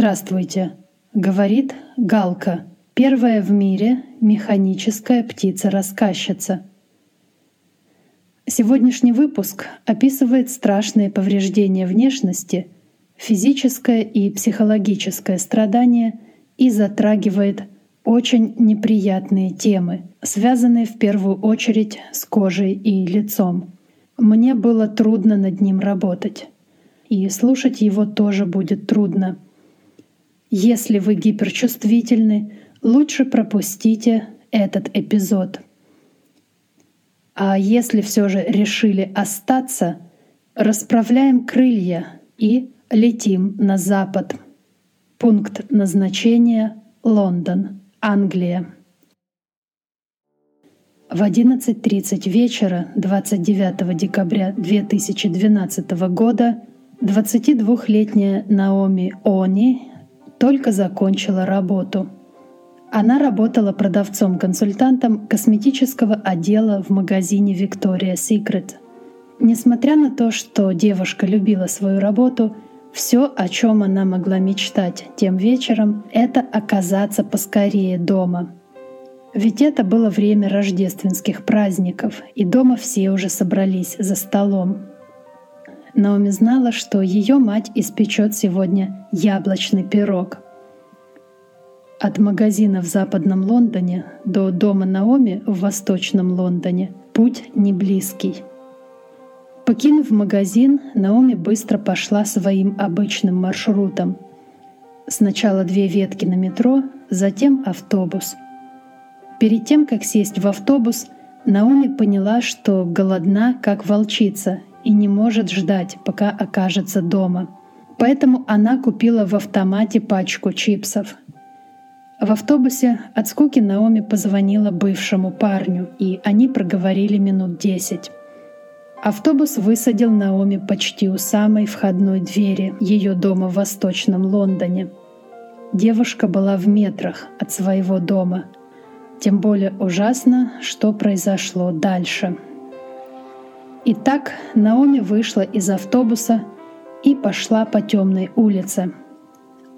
Здравствуйте, говорит Галка, первая в мире механическая птица-рассказчица. Сегодняшний выпуск описывает страшные повреждения внешности, физическое и психологическое страдание и затрагивает очень неприятные темы, связанные в первую очередь с кожей и лицом. Мне было трудно над ним работать. И слушать его тоже будет трудно — если вы гиперчувствительны, лучше пропустите этот эпизод. А если все же решили остаться, расправляем крылья и летим на запад. Пункт назначения — Лондон, Англия. В 11.30 вечера 29 декабря 2012 года 22-летняя Наоми Они только закончила работу. Она работала продавцом-консультантом косметического отдела в магазине Victoria's Secret. Несмотря на то, что девушка любила свою работу, все, о чем она могла мечтать тем вечером, это оказаться поскорее дома. Ведь это было время рождественских праздников, и дома все уже собрались за столом. Наоми знала, что ее мать испечет сегодня яблочный пирог. От магазина в западном Лондоне до дома Наоми в восточном Лондоне путь не близкий. Покинув магазин, Наоми быстро пошла своим обычным маршрутом. Сначала две ветки на метро, затем автобус. Перед тем, как сесть в автобус, Наоми поняла, что голодна, как волчица, и не может ждать, пока окажется дома. Поэтому она купила в автомате пачку чипсов. В автобусе от скуки Наоми позвонила бывшему парню, и они проговорили минут десять. Автобус высадил Наоми почти у самой входной двери ее дома в Восточном Лондоне. Девушка была в метрах от своего дома. Тем более ужасно, что произошло дальше — Итак, Наоми вышла из автобуса и пошла по темной улице.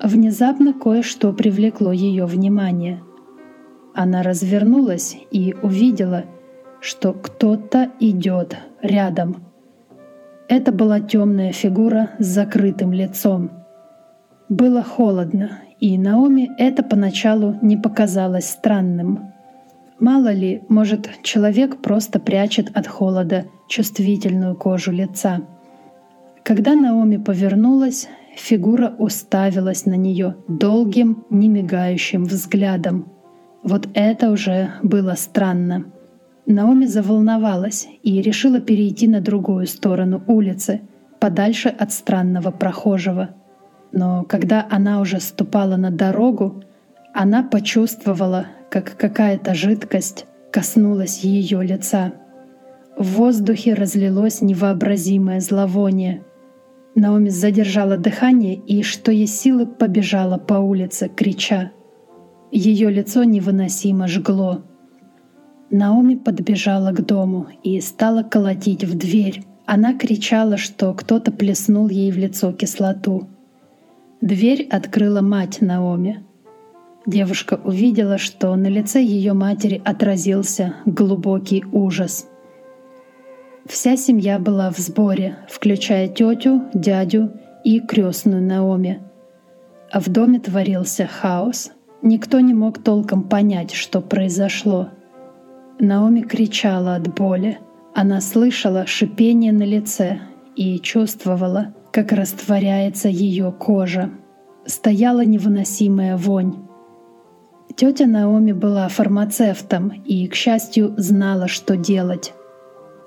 Внезапно кое-что привлекло ее внимание. Она развернулась и увидела, что кто-то идет рядом. Это была темная фигура с закрытым лицом. Было холодно, и Наоми это поначалу не показалось странным. Мало ли, может, человек просто прячет от холода чувствительную кожу лица. Когда Наоми повернулась, фигура уставилась на нее долгим, немигающим взглядом. Вот это уже было странно. Наоми заволновалась и решила перейти на другую сторону улицы, подальше от странного прохожего. Но когда она уже ступала на дорогу, она почувствовала, как какая-то жидкость коснулась ее лица. В воздухе разлилось невообразимое зловоние. Наоми задержала дыхание и, что есть силы, побежала по улице, крича. Ее лицо невыносимо жгло. Наоми подбежала к дому и стала колотить в дверь. Она кричала, что кто-то плеснул ей в лицо кислоту. Дверь открыла мать Наоми. Девушка увидела, что на лице ее матери отразился глубокий ужас. Вся семья была в сборе, включая тетю, дядю и крестную Наоми. А в доме творился хаос. Никто не мог толком понять, что произошло. Наоми кричала от боли. Она слышала шипение на лице и чувствовала, как растворяется ее кожа. Стояла невыносимая вонь. Тетя Наоми была фармацевтом и, к счастью, знала, что делать.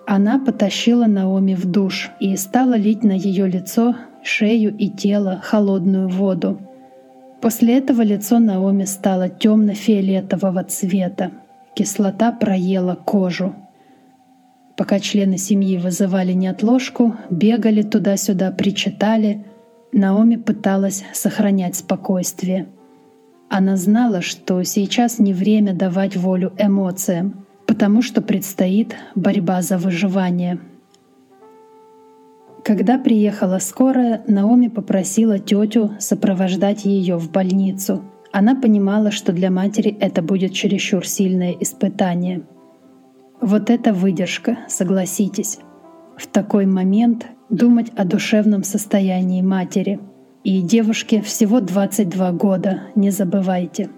Она потащила Наоми в душ и стала лить на ее лицо, шею и тело холодную воду. После этого лицо Наоми стало темно-фиолетового цвета. Кислота проела кожу. Пока члены семьи вызывали неотложку, бегали туда-сюда, причитали, Наоми пыталась сохранять спокойствие. Она знала, что сейчас не время давать волю эмоциям, потому что предстоит борьба за выживание. Когда приехала скорая, Наоми попросила тетю сопровождать ее в больницу. Она понимала, что для матери это будет чересчур сильное испытание. Вот это выдержка, согласитесь. В такой момент думать о душевном состоянии матери. И девушке всего 22 года, не забывайте.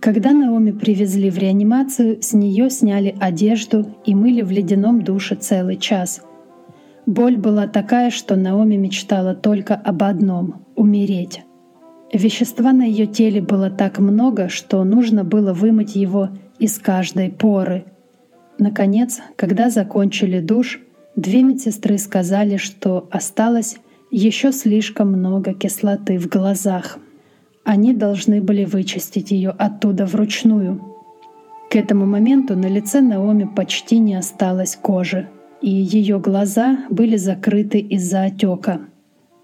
Когда Наоми привезли в реанимацию, с нее сняли одежду и мыли в ледяном душе целый час — Боль была такая, что Наоми мечтала только об одном — умереть. Вещества на ее теле было так много, что нужно было вымыть его из каждой поры. Наконец, когда закончили душ, две медсестры сказали, что осталось еще слишком много кислоты в глазах. Они должны были вычистить ее оттуда вручную. К этому моменту на лице Наоми почти не осталось кожи — и ее глаза были закрыты из-за отека.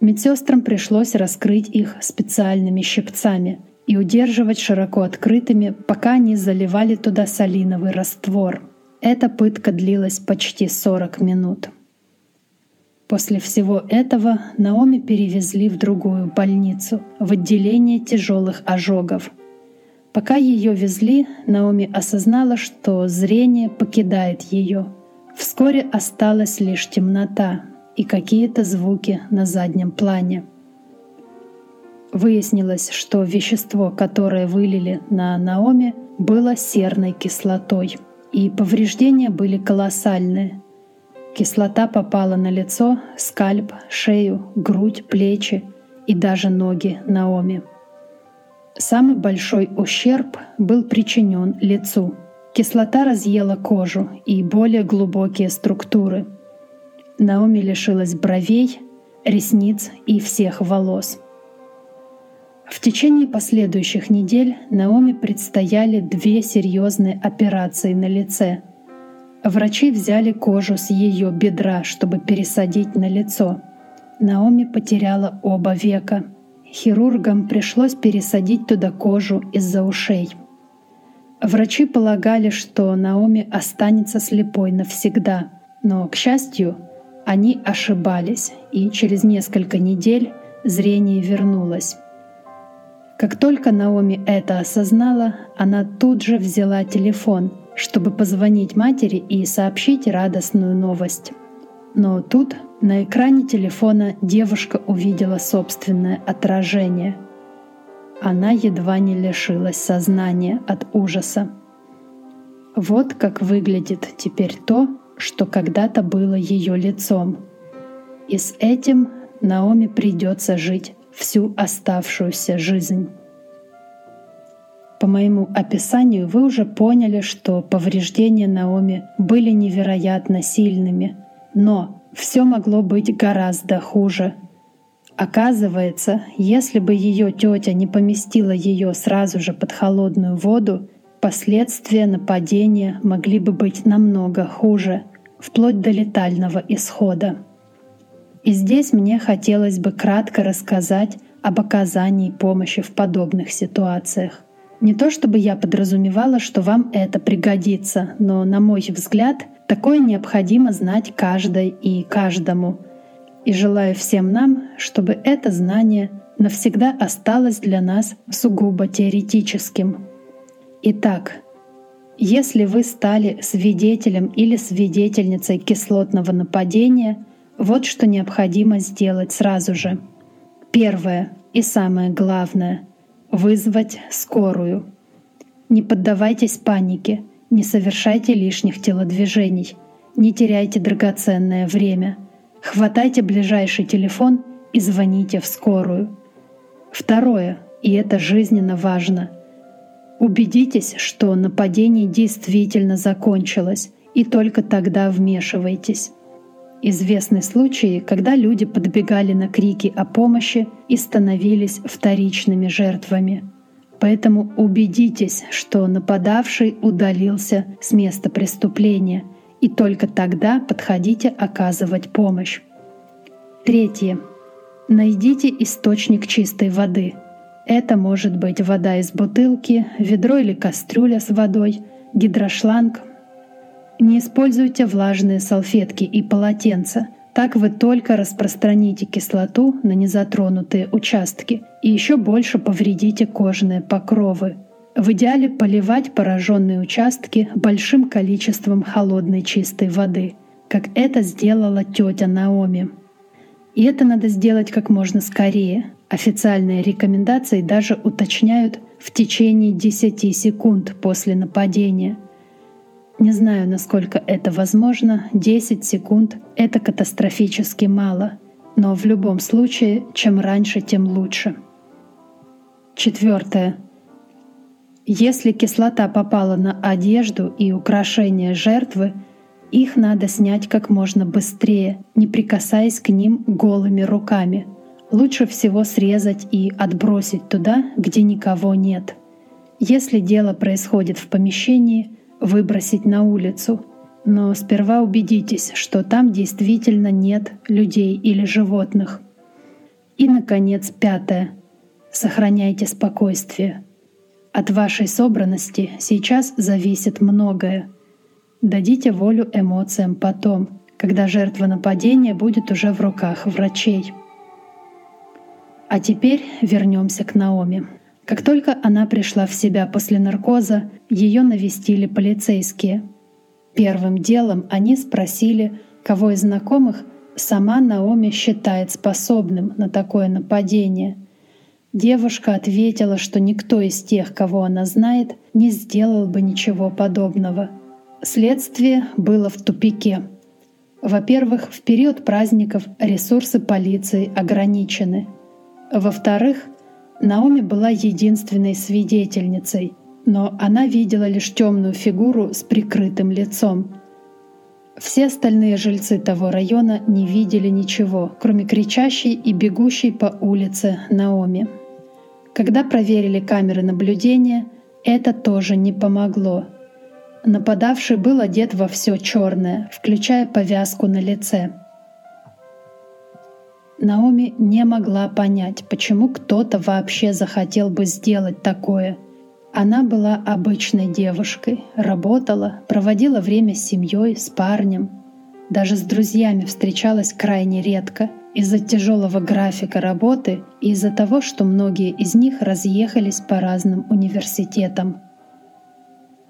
Медсестрам пришлось раскрыть их специальными щипцами и удерживать широко открытыми, пока они заливали туда солиновый раствор. Эта пытка длилась почти 40 минут. После всего этого Наоми перевезли в другую больницу, в отделение тяжелых ожогов. Пока ее везли, Наоми осознала, что зрение покидает ее — Вскоре осталась лишь темнота и какие-то звуки на заднем плане. Выяснилось, что вещество, которое вылили на Наоми, было серной кислотой, и повреждения были колоссальные. Кислота попала на лицо, скальп, шею, грудь, плечи и даже ноги Наоми. Самый большой ущерб был причинен лицу — Кислота разъела кожу и более глубокие структуры. Наоми лишилась бровей, ресниц и всех волос. В течение последующих недель Наоми предстояли две серьезные операции на лице. Врачи взяли кожу с ее бедра, чтобы пересадить на лицо. Наоми потеряла оба века. Хирургам пришлось пересадить туда кожу из-за ушей. Врачи полагали, что Наоми останется слепой навсегда, но, к счастью, они ошибались, и через несколько недель зрение вернулось. Как только Наоми это осознала, она тут же взяла телефон, чтобы позвонить матери и сообщить радостную новость. Но тут на экране телефона девушка увидела собственное отражение — она едва не лишилась сознания от ужаса. Вот как выглядит теперь то, что когда-то было ее лицом. И с этим Наоми придется жить всю оставшуюся жизнь. По моему описанию вы уже поняли, что повреждения Наоми были невероятно сильными, но все могло быть гораздо хуже — Оказывается, если бы ее тетя не поместила ее сразу же под холодную воду, последствия нападения могли бы быть намного хуже, вплоть до летального исхода. И здесь мне хотелось бы кратко рассказать об оказании помощи в подобных ситуациях. Не то чтобы я подразумевала, что вам это пригодится, но, на мой взгляд, такое необходимо знать каждой и каждому — и желаю всем нам, чтобы это знание навсегда осталось для нас сугубо теоретическим. Итак, если вы стали свидетелем или свидетельницей кислотного нападения, вот что необходимо сделать сразу же. Первое и самое главное — вызвать скорую. Не поддавайтесь панике, не совершайте лишних телодвижений, не теряйте драгоценное время — Хватайте ближайший телефон и звоните в скорую. Второе, и это жизненно важно, Убедитесь, что нападение действительно закончилось, и только тогда вмешивайтесь. Известны случаи, когда люди подбегали на крики о помощи и становились вторичными жертвами. Поэтому убедитесь, что нападавший удалился с места преступления, и только тогда подходите оказывать помощь. Третье. Найдите источник чистой воды. Это может быть вода из бутылки, ведро или кастрюля с водой, гидрошланг, не используйте влажные салфетки и полотенца. Так вы только распространите кислоту на незатронутые участки и еще больше повредите кожные покровы. В идеале поливать пораженные участки большим количеством холодной чистой воды, как это сделала тетя Наоми. И это надо сделать как можно скорее. Официальные рекомендации даже уточняют в течение 10 секунд после нападения – не знаю, насколько это возможно, 10 секунд — это катастрофически мало, но в любом случае, чем раньше, тем лучше. Четвертое. Если кислота попала на одежду и украшения жертвы, их надо снять как можно быстрее, не прикасаясь к ним голыми руками. Лучше всего срезать и отбросить туда, где никого нет. Если дело происходит в помещении — выбросить на улицу. Но сперва убедитесь, что там действительно нет людей или животных. И, наконец, пятое. Сохраняйте спокойствие. От вашей собранности сейчас зависит многое. Дадите волю эмоциям потом, когда жертва нападения будет уже в руках врачей. А теперь вернемся к Наоми. Как только она пришла в себя после наркоза, ее навестили полицейские. Первым делом они спросили, кого из знакомых сама Наоми считает способным на такое нападение. Девушка ответила, что никто из тех, кого она знает, не сделал бы ничего подобного. Следствие было в тупике. Во-первых, в период праздников ресурсы полиции ограничены. Во-вторых, Наоми была единственной свидетельницей, но она видела лишь темную фигуру с прикрытым лицом. Все остальные жильцы того района не видели ничего, кроме кричащей и бегущей по улице Наоми. Когда проверили камеры наблюдения, это тоже не помогло. Нападавший был одет во все черное, включая повязку на лице. Наоми не могла понять, почему кто-то вообще захотел бы сделать такое. Она была обычной девушкой, работала, проводила время с семьей, с парнем. Даже с друзьями встречалась крайне редко из-за тяжелого графика работы и из-за того, что многие из них разъехались по разным университетам.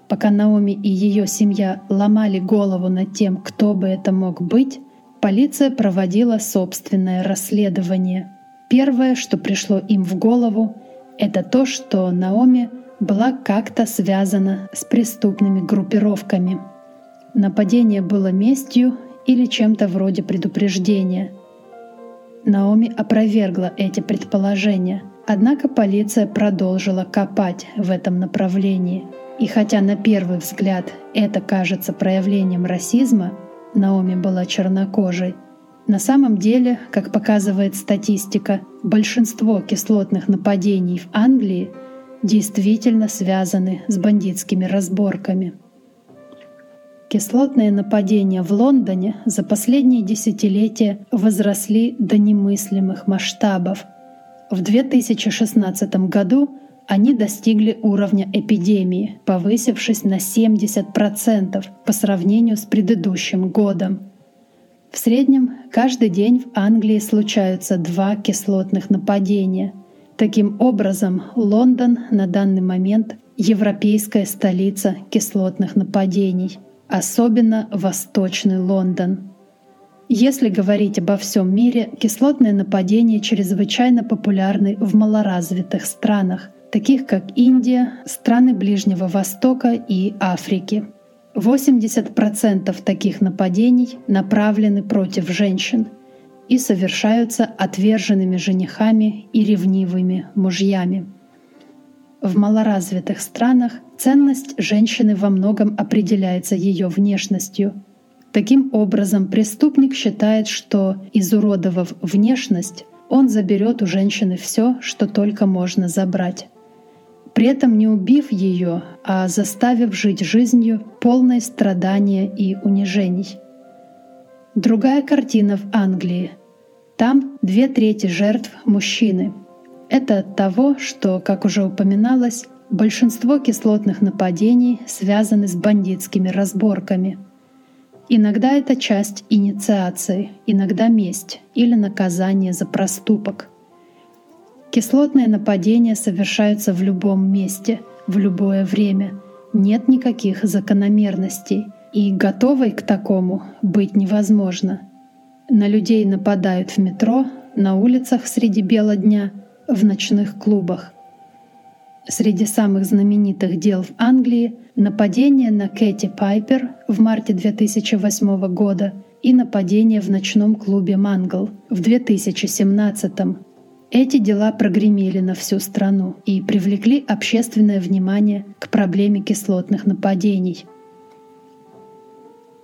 Пока Наоми и ее семья ломали голову над тем, кто бы это мог быть, Полиция проводила собственное расследование. Первое, что пришло им в голову, это то, что Наоми была как-то связана с преступными группировками. Нападение было местью или чем-то вроде предупреждения. Наоми опровергла эти предположения, однако полиция продолжила копать в этом направлении. И хотя на первый взгляд это кажется проявлением расизма, Наоми была чернокожей. На самом деле, как показывает статистика, большинство кислотных нападений в Англии действительно связаны с бандитскими разборками. Кислотные нападения в Лондоне за последние десятилетия возросли до немыслимых масштабов. В 2016 году они достигли уровня эпидемии, повысившись на 70% по сравнению с предыдущим годом. В среднем каждый день в Англии случаются два кислотных нападения. Таким образом, Лондон на данный момент — европейская столица кислотных нападений, особенно Восточный Лондон. Если говорить обо всем мире, кислотные нападения чрезвычайно популярны в малоразвитых странах — таких как Индия, страны Ближнего Востока и Африки. 80% таких нападений направлены против женщин и совершаются отверженными женихами и ревнивыми мужьями. В малоразвитых странах ценность женщины во многом определяется ее внешностью. Таким образом, преступник считает, что, изуродовав внешность, он заберет у женщины все, что только можно забрать. При этом не убив ее, а заставив жить жизнью полной страдания и унижений. Другая картина в Англии. Там две трети жертв — мужчины. Это от того, что, как уже упоминалось, большинство кислотных нападений связаны с бандитскими разборками — Иногда это часть инициации, иногда месть или наказание за проступок. Кислотные нападения совершаются в любом месте, в любое время. Нет никаких закономерностей, и готовой к такому быть невозможно. На людей нападают в метро, на улицах среди бела дня, в ночных клубах — Среди самых знаменитых дел в Англии — нападение на Кэти Пайпер в марте 2008 года и нападение в ночном клубе «Мангл» в 2017 Эти дела прогремели на всю страну и привлекли общественное внимание к проблеме кислотных нападений.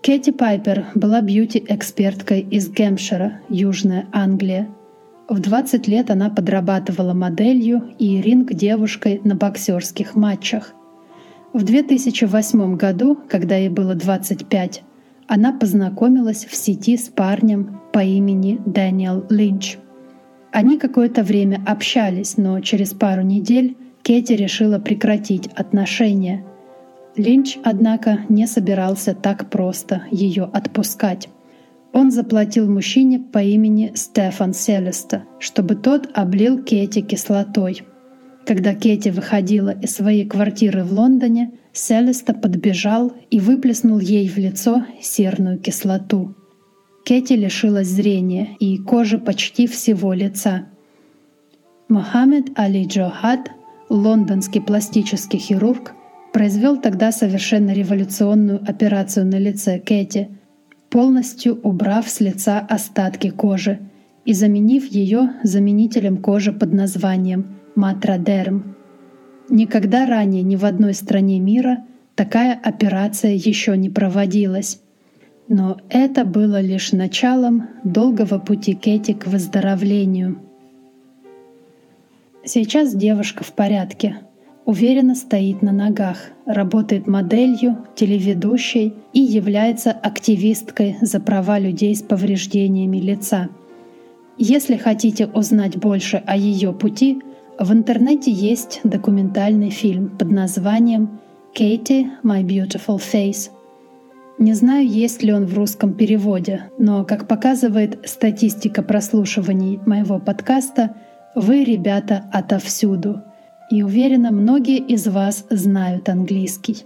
Кэти Пайпер была бьюти-эксперткой из Гэмпшира, Южная Англия, в 20 лет она подрабатывала моделью и ринг-девушкой на боксерских матчах. В 2008 году, когда ей было 25, она познакомилась в сети с парнем по имени Дэниел Линч. Они какое-то время общались, но через пару недель Кэти решила прекратить отношения. Линч, однако, не собирался так просто ее отпускать. Он заплатил мужчине по имени Стефан Селеста, чтобы тот облил Кети кислотой. Когда Кети выходила из своей квартиры в Лондоне, Селеста подбежал и выплеснул ей в лицо серную кислоту. Кети лишилась зрения и кожи почти всего лица. Мохаммед Али Джохад, лондонский пластический хирург, произвел тогда совершенно революционную операцию на лице Кэти, полностью убрав с лица остатки кожи и заменив ее заменителем кожи под названием матрадерм. Никогда ранее ни в одной стране мира такая операция еще не проводилась. Но это было лишь началом долгого пути Кэти к выздоровлению. Сейчас девушка в порядке — уверенно стоит на ногах, работает моделью, телеведущей и является активисткой за права людей с повреждениями лица. Если хотите узнать больше о ее пути, в интернете есть документальный фильм под названием «Katie, My Beautiful Face». Не знаю, есть ли он в русском переводе, но, как показывает статистика прослушиваний моего подкаста, вы, ребята, отовсюду — и уверена, многие из вас знают английский.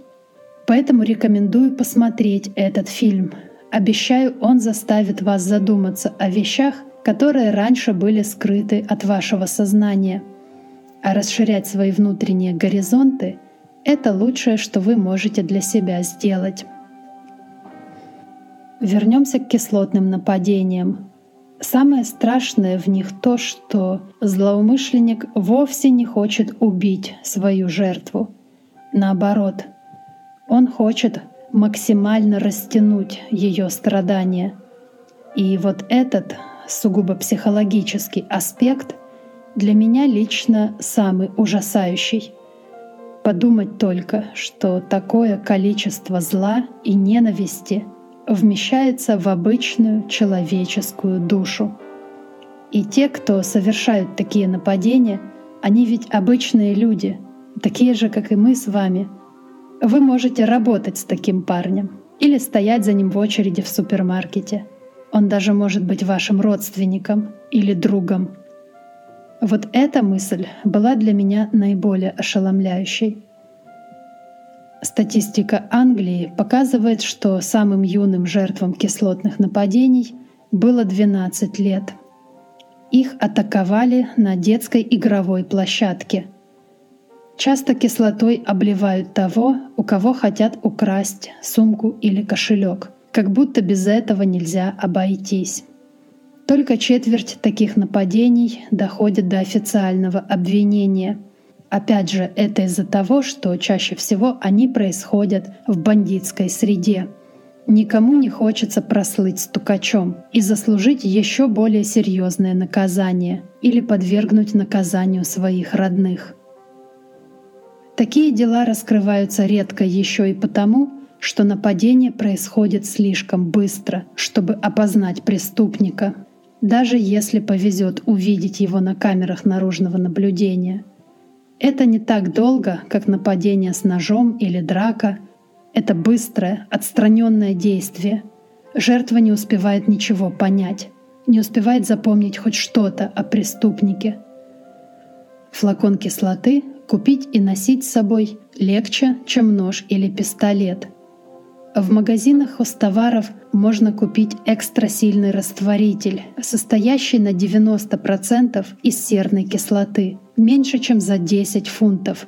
Поэтому рекомендую посмотреть этот фильм. Обещаю, он заставит вас задуматься о вещах, которые раньше были скрыты от вашего сознания. А расширять свои внутренние горизонты — это лучшее, что вы можете для себя сделать. Вернемся к кислотным нападениям. Самое страшное в них то, что злоумышленник вовсе не хочет убить свою жертву. Наоборот, он хочет максимально растянуть ее страдания. И вот этот сугубо психологический аспект для меня лично самый ужасающий. Подумать только, что такое количество зла и ненависти — вмещается в обычную человеческую душу. И те, кто совершают такие нападения, они ведь обычные люди, такие же, как и мы с вами. Вы можете работать с таким парнем или стоять за ним в очереди в супермаркете. Он даже может быть вашим родственником или другом. Вот эта мысль была для меня наиболее ошеломляющей. Статистика Англии показывает, что самым юным жертвам кислотных нападений было 12 лет. Их атаковали на детской игровой площадке. Часто кислотой обливают того, у кого хотят украсть сумку или кошелек, как будто без этого нельзя обойтись. Только четверть таких нападений доходит до официального обвинения – Опять же, это из-за того, что чаще всего они происходят в бандитской среде. Никому не хочется прослыть стукачом и заслужить еще более серьезное наказание или подвергнуть наказанию своих родных. Такие дела раскрываются редко еще и потому, что нападение происходит слишком быстро, чтобы опознать преступника, даже если повезет увидеть его на камерах наружного наблюдения. Это не так долго, как нападение с ножом или драка. Это быстрое, отстраненное действие. Жертва не успевает ничего понять, не успевает запомнить хоть что-то о преступнике. Флакон кислоты купить и носить с собой легче, чем нож или пистолет. В магазинах хостоваров можно купить экстрасильный растворитель, состоящий на 90% из серной кислоты, меньше чем за 10 фунтов.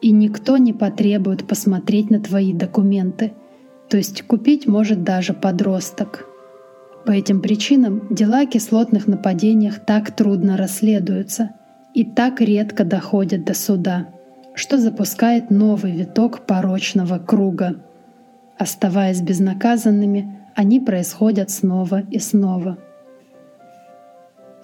И никто не потребует посмотреть на твои документы, то есть купить может даже подросток. По этим причинам дела о кислотных нападениях так трудно расследуются и так редко доходят до суда, что запускает новый виток порочного круга. Оставаясь безнаказанными, они происходят снова и снова.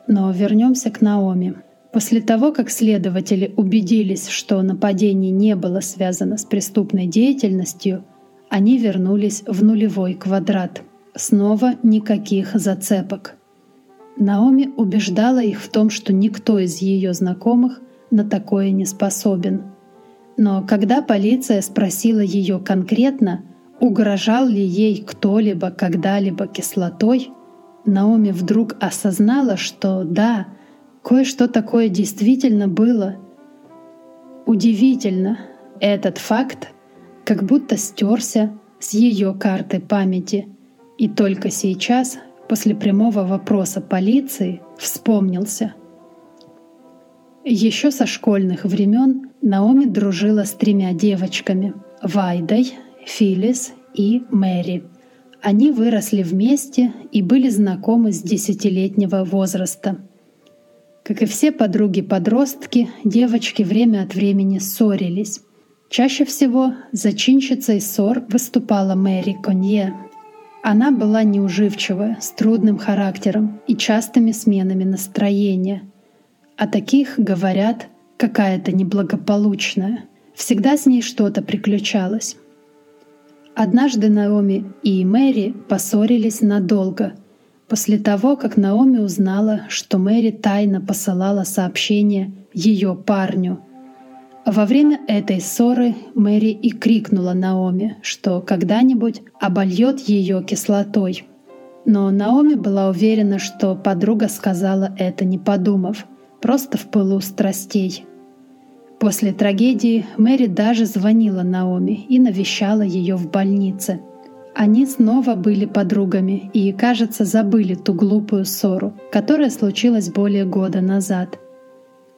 Но вернемся к Наоми. После того, как следователи убедились, что нападение не было связано с преступной деятельностью, они вернулись в нулевой квадрат. Снова никаких зацепок. Наоми убеждала их в том, что никто из ее знакомых на такое не способен. Но когда полиция спросила ее конкретно, угрожал ли ей кто-либо когда-либо кислотой, Наоми вдруг осознала, что да, кое-что такое действительно было. Удивительно, этот факт как будто стерся с ее карты памяти, и только сейчас, после прямого вопроса полиции, вспомнился. Еще со школьных времен Наоми дружила с тремя девочками — Вайдой, Филлис и Мэри. Они выросли вместе и были знакомы с десятилетнего возраста. Как и все подруги-подростки, девочки время от времени ссорились. Чаще всего зачинщицей ссор выступала Мэри Конье. Она была неуживчивая, с трудным характером и частыми сменами настроения. О таких говорят какая-то неблагополучная. Всегда с ней что-то приключалось. Однажды Наоми и Мэри поссорились надолго, после того, как Наоми узнала, что Мэри тайно посылала сообщение ее парню. Во время этой ссоры Мэри и крикнула Наоми, что когда-нибудь обольет ее кислотой. Но Наоми была уверена, что подруга сказала это не подумав, просто в пылу страстей — После трагедии Мэри даже звонила Наоми и навещала ее в больнице. Они снова были подругами и, кажется, забыли ту глупую ссору, которая случилась более года назад.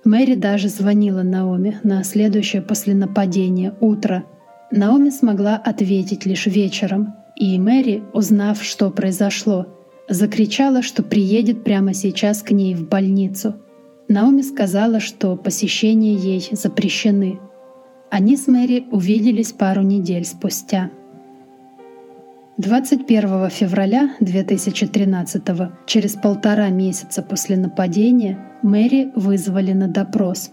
Мэри даже звонила Наоми на следующее после нападения утро. Наоми смогла ответить лишь вечером, и Мэри, узнав, что произошло, закричала, что приедет прямо сейчас к ней в больницу — Наоми сказала, что посещения ей запрещены. Они с Мэри увиделись пару недель спустя. 21 февраля 2013 через полтора месяца после нападения, Мэри вызвали на допрос.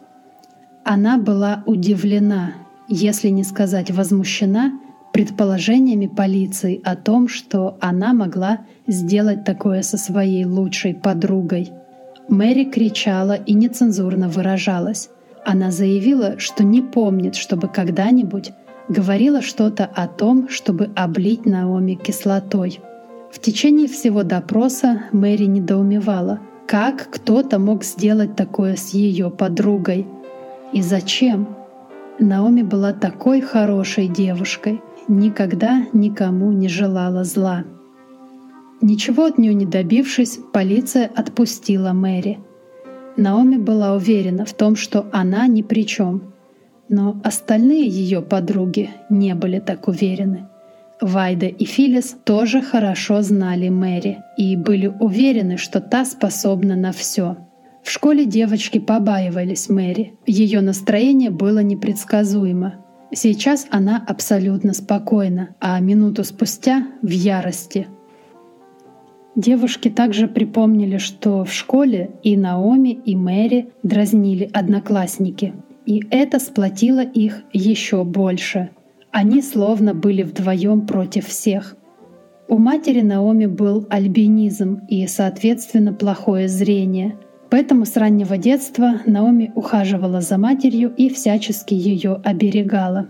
Она была удивлена, если не сказать возмущена, предположениями полиции о том, что она могла сделать такое со своей лучшей подругой — Мэри кричала и нецензурно выражалась. Она заявила, что не помнит, чтобы когда-нибудь говорила что-то о том, чтобы облить Наоми кислотой. В течение всего допроса Мэри недоумевала, как кто-то мог сделать такое с ее подругой и зачем. Наоми была такой хорошей девушкой, никогда никому не желала зла. Ничего от нее не добившись, полиция отпустила Мэри. Наоми была уверена в том, что она ни при чем. Но остальные ее подруги не были так уверены. Вайда и Филис тоже хорошо знали Мэри и были уверены, что та способна на все. В школе девочки побаивались Мэри. Ее настроение было непредсказуемо. Сейчас она абсолютно спокойна, а минуту спустя — в ярости. Девушки также припомнили, что в школе и Наоми, и Мэри дразнили одноклассники. И это сплотило их еще больше. Они словно были вдвоем против всех. У матери Наоми был альбинизм и, соответственно, плохое зрение. Поэтому с раннего детства Наоми ухаживала за матерью и всячески ее оберегала.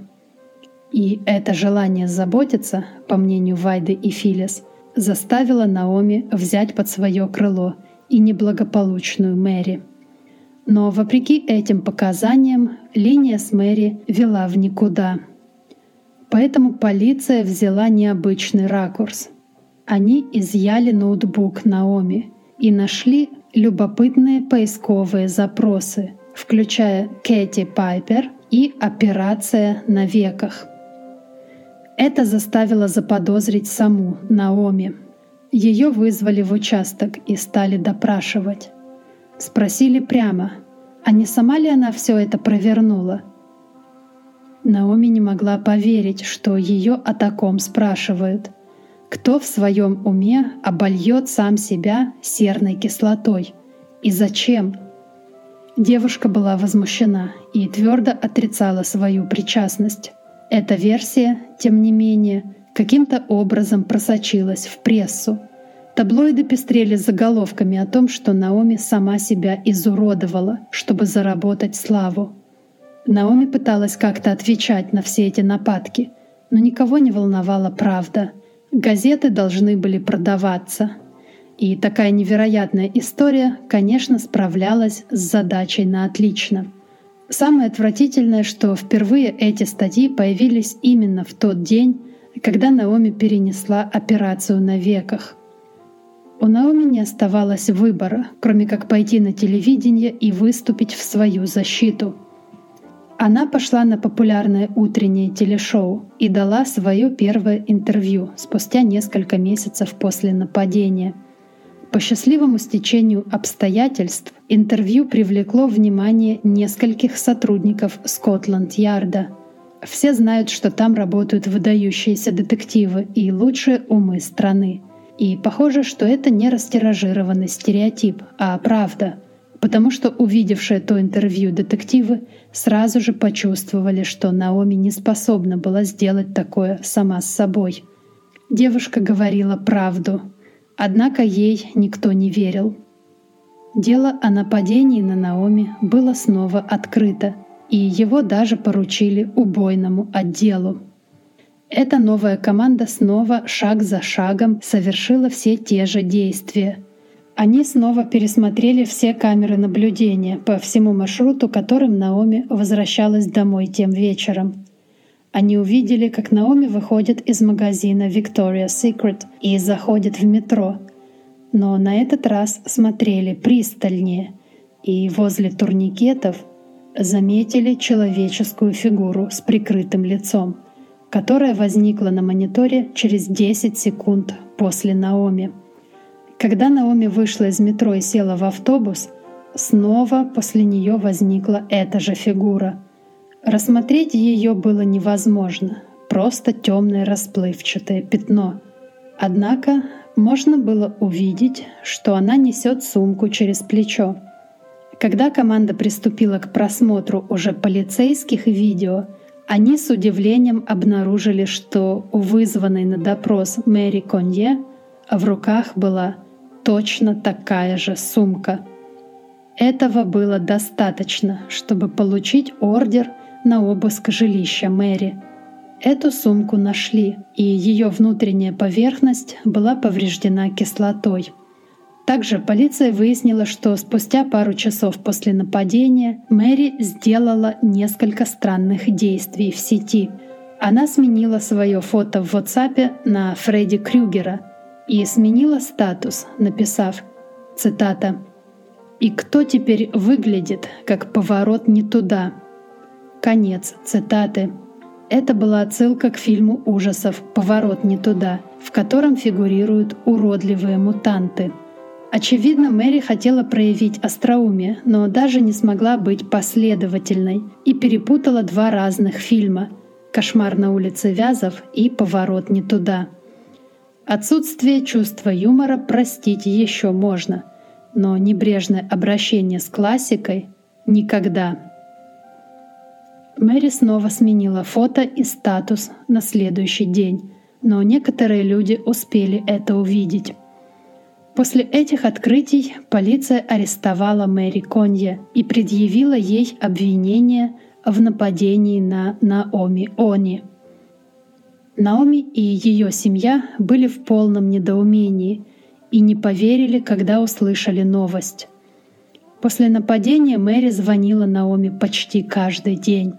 И это желание заботиться, по мнению Вайды и Филис, заставило Наоми взять под свое крыло и неблагополучную Мэри — но вопреки этим показаниям линия с Мэри вела в никуда. Поэтому полиция взяла необычный ракурс. Они изъяли ноутбук Наоми и нашли любопытные поисковые запросы, включая Кэти Пайпер и «Операция на веках». Это заставило заподозрить саму Наоми. Ее вызвали в участок и стали допрашивать. Спросили прямо, а не сама ли она все это провернула? Наоми не могла поверить, что ее о таком спрашивают. Кто в своем уме обольет сам себя серной кислотой? И зачем? Девушка была возмущена и твердо отрицала свою причастность. Эта версия, тем не менее, каким-то образом просочилась в прессу — Таблоиды пестрели заголовками о том, что Наоми сама себя изуродовала, чтобы заработать славу. Наоми пыталась как-то отвечать на все эти нападки, но никого не волновала правда. Газеты должны были продаваться. И такая невероятная история, конечно, справлялась с задачей на отлично. Самое отвратительное, что впервые эти статьи появились именно в тот день, когда Наоми перенесла операцию на веках — у Наоми не оставалось выбора, кроме как пойти на телевидение и выступить в свою защиту. Она пошла на популярное утреннее телешоу и дала свое первое интервью спустя несколько месяцев после нападения. По счастливому стечению обстоятельств интервью привлекло внимание нескольких сотрудников Скотланд-Ярда. Все знают, что там работают выдающиеся детективы и лучшие умы страны — и похоже, что это не растиражированный стереотип, а правда, потому что увидевшие то интервью детективы сразу же почувствовали, что Наоми не способна была сделать такое сама с собой. Девушка говорила правду, однако ей никто не верил. Дело о нападении на Наоми было снова открыто, и его даже поручили убойному отделу. Эта новая команда снова шаг за шагом совершила все те же действия. Они снова пересмотрели все камеры наблюдения по всему маршруту, которым Наоми возвращалась домой тем вечером. Они увидели, как Наоми выходит из магазина Victoria's Secret и заходит в метро. Но на этот раз смотрели пристальнее и возле турникетов заметили человеческую фигуру с прикрытым лицом — которая возникла на мониторе через 10 секунд после Наоми. Когда Наоми вышла из метро и села в автобус, снова после нее возникла эта же фигура. Рассмотреть ее было невозможно, просто темное расплывчатое пятно. Однако можно было увидеть, что она несет сумку через плечо. Когда команда приступила к просмотру уже полицейских видео — они с удивлением обнаружили, что у вызванной на допрос Мэри Конье в руках была точно такая же сумка. Этого было достаточно, чтобы получить ордер на обыск жилища Мэри. Эту сумку нашли, и ее внутренняя поверхность была повреждена кислотой — также полиция выяснила, что спустя пару часов после нападения Мэри сделала несколько странных действий в сети. Она сменила свое фото в WhatsApp на Фредди Крюгера и сменила статус, написав, цитата, «И кто теперь выглядит, как поворот не туда?» Конец цитаты. Это была отсылка к фильму ужасов «Поворот не туда», в котором фигурируют уродливые мутанты — Очевидно, Мэри хотела проявить остроумие, но даже не смогла быть последовательной и перепутала два разных фильма «Кошмар на улице Вязов» и «Поворот не туда». Отсутствие чувства юмора простить еще можно, но небрежное обращение с классикой — никогда. Мэри снова сменила фото и статус на следующий день, но некоторые люди успели это увидеть. После этих открытий полиция арестовала Мэри Конье и предъявила ей обвинение в нападении на Наоми Они. Наоми и ее семья были в полном недоумении и не поверили, когда услышали новость. После нападения Мэри звонила Наоми почти каждый день.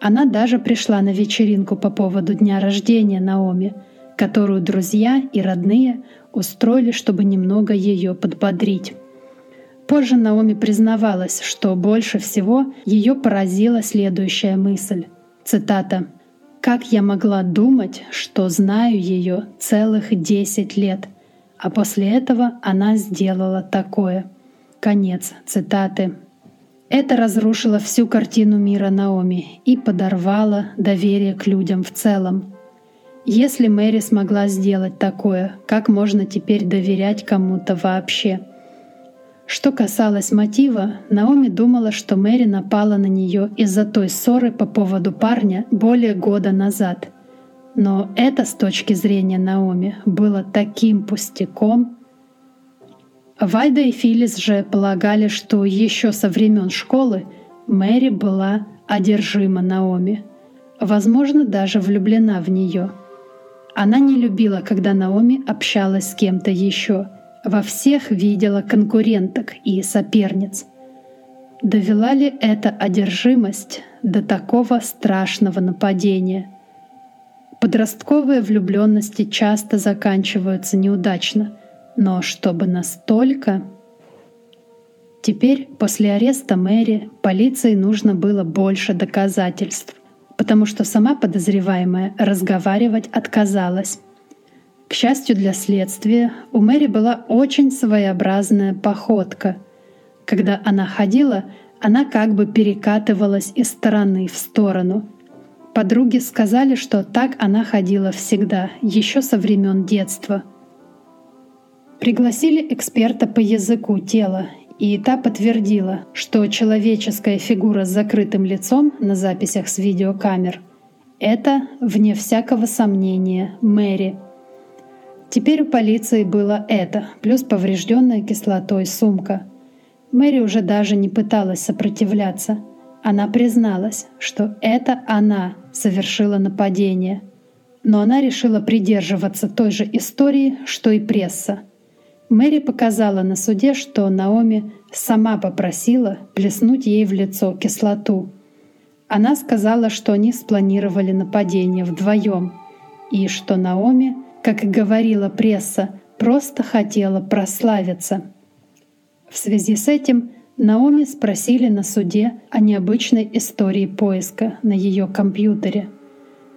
Она даже пришла на вечеринку по поводу дня рождения Наоми, которую друзья и родные устроили, чтобы немного ее подбодрить. Позже Наоми признавалась, что больше всего ее поразила следующая мысль. Цитата. «Как я могла думать, что знаю ее целых десять лет, а после этого она сделала такое». Конец цитаты. Это разрушило всю картину мира Наоми и подорвало доверие к людям в целом. Если Мэри смогла сделать такое, как можно теперь доверять кому-то вообще? Что касалось мотива, Наоми думала, что Мэри напала на нее из-за той ссоры по поводу парня более года назад. Но это с точки зрения Наоми было таким пустяком. Вайда и Филис же полагали, что еще со времен школы Мэри была одержима Наоми, возможно, даже влюблена в нее — она не любила, когда Наоми общалась с кем-то еще. Во всех видела конкуренток и соперниц. Довела ли эта одержимость до такого страшного нападения? Подростковые влюбленности часто заканчиваются неудачно, но чтобы настолько... Теперь, после ареста Мэри, полиции нужно было больше доказательств потому что сама подозреваемая разговаривать отказалась. К счастью для следствия, у Мэри была очень своеобразная походка. Когда она ходила, она как бы перекатывалась из стороны в сторону. Подруги сказали, что так она ходила всегда, еще со времен детства. Пригласили эксперта по языку тела, и та подтвердила, что человеческая фигура с закрытым лицом на записях с видеокамер — это, вне всякого сомнения, Мэри. Теперь у полиции было это, плюс поврежденная кислотой сумка. Мэри уже даже не пыталась сопротивляться. Она призналась, что это она совершила нападение. Но она решила придерживаться той же истории, что и пресса — Мэри показала на суде, что Наоми сама попросила плеснуть ей в лицо кислоту. Она сказала, что они спланировали нападение вдвоем, и что Наоми, как и говорила пресса, просто хотела прославиться. В связи с этим Наоми спросили на суде о необычной истории поиска на ее компьютере.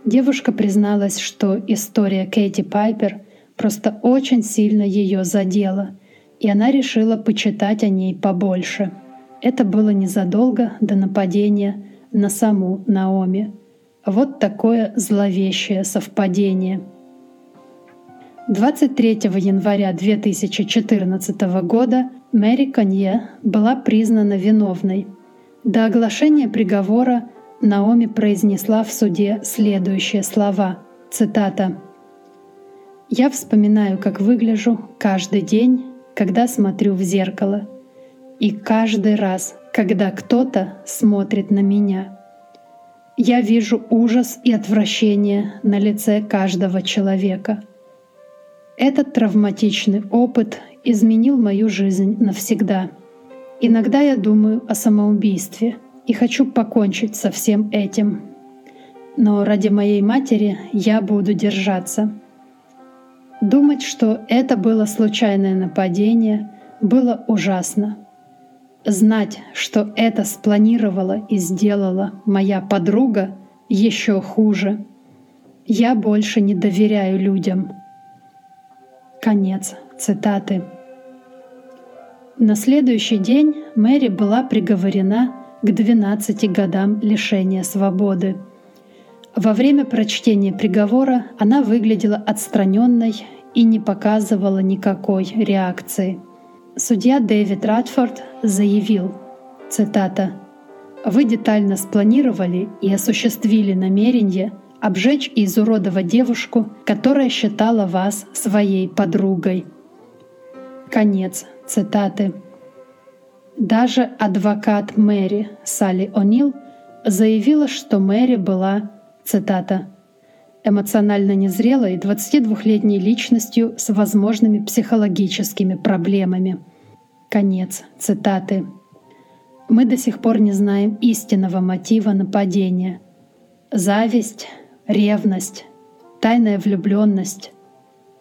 Девушка призналась, что история Кэти Пайпер — просто очень сильно ее задело, и она решила почитать о ней побольше. Это было незадолго до нападения на саму Наоми. Вот такое зловещее совпадение. 23 января 2014 года Мэри Конье была признана виновной. До оглашения приговора Наоми произнесла в суде следующие слова. Цитата. Я вспоминаю, как выгляжу каждый день, когда смотрю в зеркало. И каждый раз, когда кто-то смотрит на меня. Я вижу ужас и отвращение на лице каждого человека. Этот травматичный опыт изменил мою жизнь навсегда. Иногда я думаю о самоубийстве и хочу покончить со всем этим. Но ради моей матери я буду держаться — Думать, что это было случайное нападение, было ужасно. Знать, что это спланировала и сделала моя подруга, еще хуже. Я больше не доверяю людям. Конец цитаты. На следующий день Мэри была приговорена к 12 годам лишения свободы. Во время прочтения приговора она выглядела отстраненной и не показывала никакой реакции. Судья Дэвид Радфорд заявил, цитата, «Вы детально спланировали и осуществили намерение обжечь и изуродовать девушку, которая считала вас своей подругой». Конец цитаты. Даже адвокат Мэри Салли О'Нил заявила, что Мэри была, цитата, эмоционально незрелой 22-летней личностью с возможными психологическими проблемами. Конец цитаты. Мы до сих пор не знаем истинного мотива нападения. Зависть, ревность, тайная влюбленность.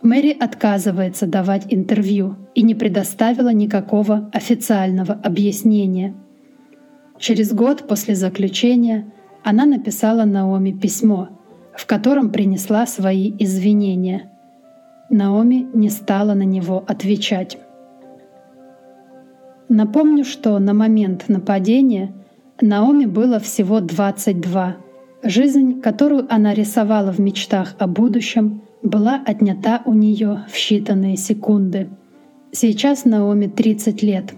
Мэри отказывается давать интервью и не предоставила никакого официального объяснения. Через год после заключения она написала Наоми письмо, в котором принесла свои извинения. Наоми не стала на него отвечать. Напомню, что на момент нападения Наоми было всего 22. Жизнь, которую она рисовала в мечтах о будущем, была отнята у нее в считанные секунды. Сейчас Наоми 30 лет.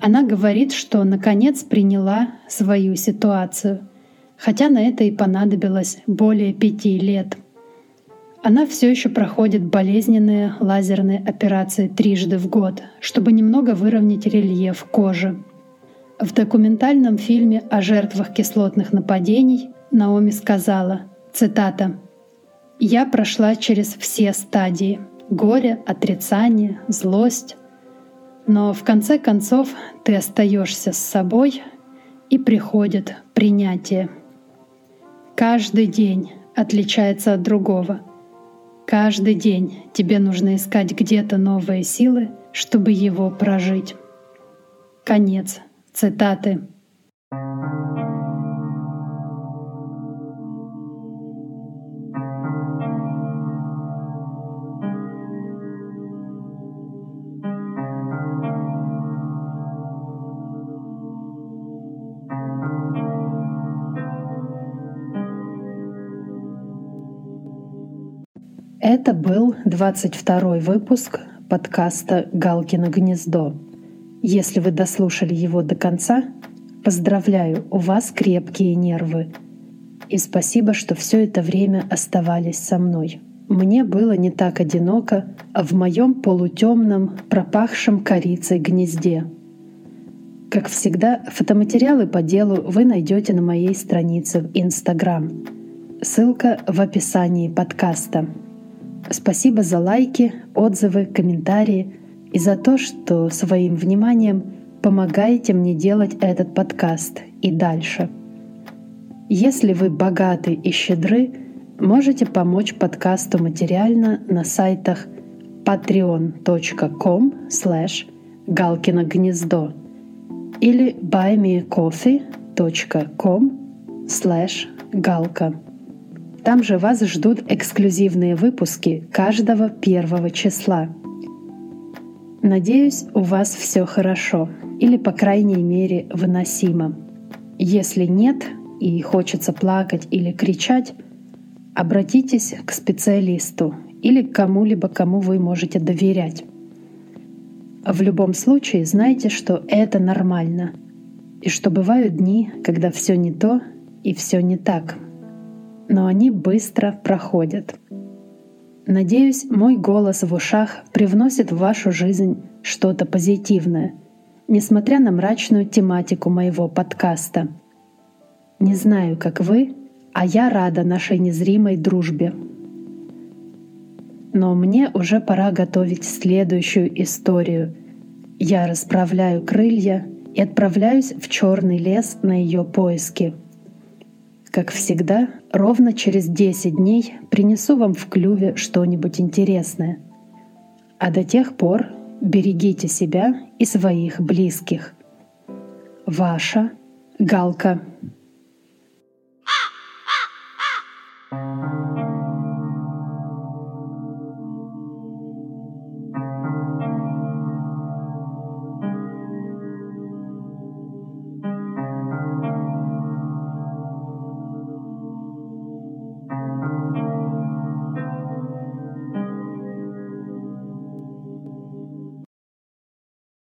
Она говорит, что наконец приняла свою ситуацию, хотя на это и понадобилось более пяти лет. Она все еще проходит болезненные лазерные операции трижды в год, чтобы немного выровнять рельеф кожи. В документальном фильме о жертвах кислотных нападений Наоми сказала, цитата, «Я прошла через все стадии — горе, отрицание, злость. Но в конце концов ты остаешься с собой, и приходит принятие. Каждый день отличается от другого. Каждый день тебе нужно искать где-то новые силы, чтобы его прожить. Конец цитаты. Это 22 выпуск подкаста «Галкино гнездо». Если вы дослушали его до конца, поздравляю, у вас крепкие нервы. И спасибо, что все это время оставались со мной. Мне было не так одиноко в моем полутемном, пропахшем корицей гнезде. Как всегда, фотоматериалы по делу вы найдете на моей странице в Инстаграм. Ссылка в описании подкаста. Спасибо за лайки, отзывы, комментарии и за то, что своим вниманием помогаете мне делать этот подкаст и дальше. Если вы богаты и щедры, можете помочь подкасту материально на сайтах patreon.com slash галкино гнездо или buymeacoffee.com slash галка. Там же вас ждут эксклюзивные выпуски каждого первого числа. Надеюсь, у вас все хорошо или, по крайней мере, выносимо. Если нет и хочется плакать или кричать, обратитесь к специалисту или к кому-либо, кому вы можете доверять. В любом случае знайте, что это нормально, и что бывают дни, когда все не то и все не так — но они быстро проходят. Надеюсь, мой голос в ушах привносит в вашу жизнь что-то позитивное, несмотря на мрачную тематику моего подкаста. Не знаю, как вы, а я рада нашей незримой дружбе. Но мне уже пора готовить следующую историю. Я расправляю крылья и отправляюсь в черный лес на ее поиски — как всегда, ровно через 10 дней принесу вам в клюве что-нибудь интересное. А до тех пор берегите себя и своих близких. Ваша Галка.